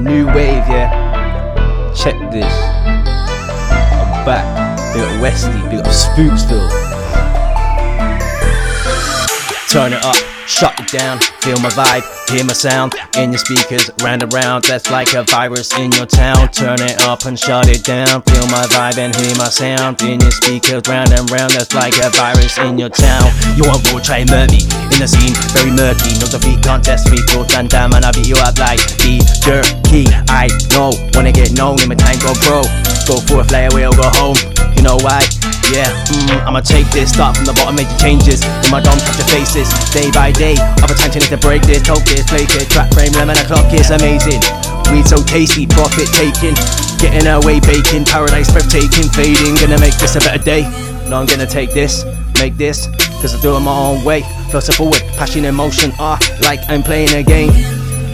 new wave, yeah. Check this. I'm back. Big up Westy, big up Spooksville. Turn it up, shut it down, feel my vibe, hear my sound in your speakers, round and round. That's like a virus in your town. Turn it up and shut it down, feel my vibe and hear my sound in your speakers, round and round. That's like a virus in your town. You want war, try and murder me in the scene, murky. No defeat, contest me, go and down, and I beat you up like the jerky. I know I get known, in my time go pro. Go for a fly away or go home. You know why? Yeah, mm, I'ma take this, start from the bottom, make the changes. In my dome, capture faces, day by day. Other time to break this, talk this, play this, track frame, lemon o'clock is amazing. Weed so tasty, profit taking. Getting away, baking, paradise breathtaking, fading. Gonna make this a better day. No, I'm gonna take this, make this, cause I do it my own way. Closer forward, passion, emotion, ah, like I'm playing a game.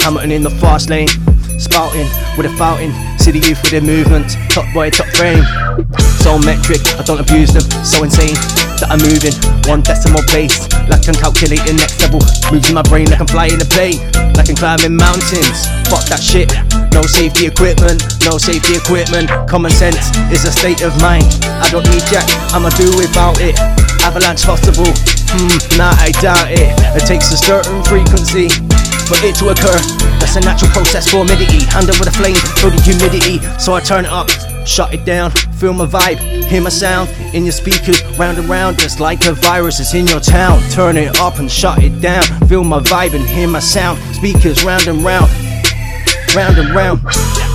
Hamilton in the fast lane, spouting with a fountain. City youth with a movement, top boy, top frame. So metric, I don't abuse them, so insane that I'm moving one decimal place. Like I'm calculating next level. Moves in my brain like I'm flying a plane, like I'm climbing mountains. Fuck that shit. No safety equipment, no safety equipment. Common sense is a state of mind. I don't need jack, I'ma do without it. Avalanche possible, hmm, nah, I doubt it. It takes a certain frequency for it to occur. That's a natural process for humidity. Hand over the flame, feel the humidity. So I turn it up, shut it down, feel my vibe, hear my sound in your speakers, round and round, just like a virus. It's in your town. Turn it up and shut it down, feel my vibe and hear my sound. Speakers round and round, round and round.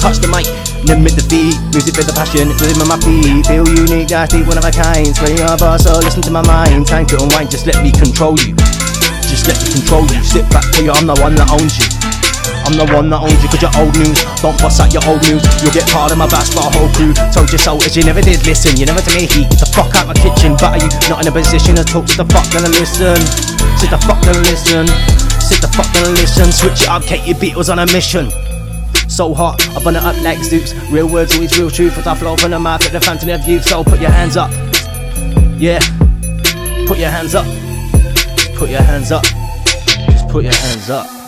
Touch the mic. Limit the beat, music with the passion, rhythm on my feet. Feel unique, I feel one of a kind. Your boss, so listen to my mind. Time to unwind, just let me control you. Just let me control you. Sit back, tell you I'm the one that owns you. I'm the one that owns you, cause you're old news. Don't bust out your old news. You'll get part of my bash for a whole crew. Told you so, as you never did listen. You never to me heat. Get the fuck out my kitchen. But are you not in a position to talk? Sit the fuck gonna listen. Sit the fuck gonna listen. Sit the fuck gonna listen. Switch it up, Katie Beatles on a mission. So hot, I burn it up like Zoops. Real words, always real truth. As I flow from the mouth at the fountain of youth. So put your hands up. Yeah. Put your hands up. Put your hands up. Just put your hands up.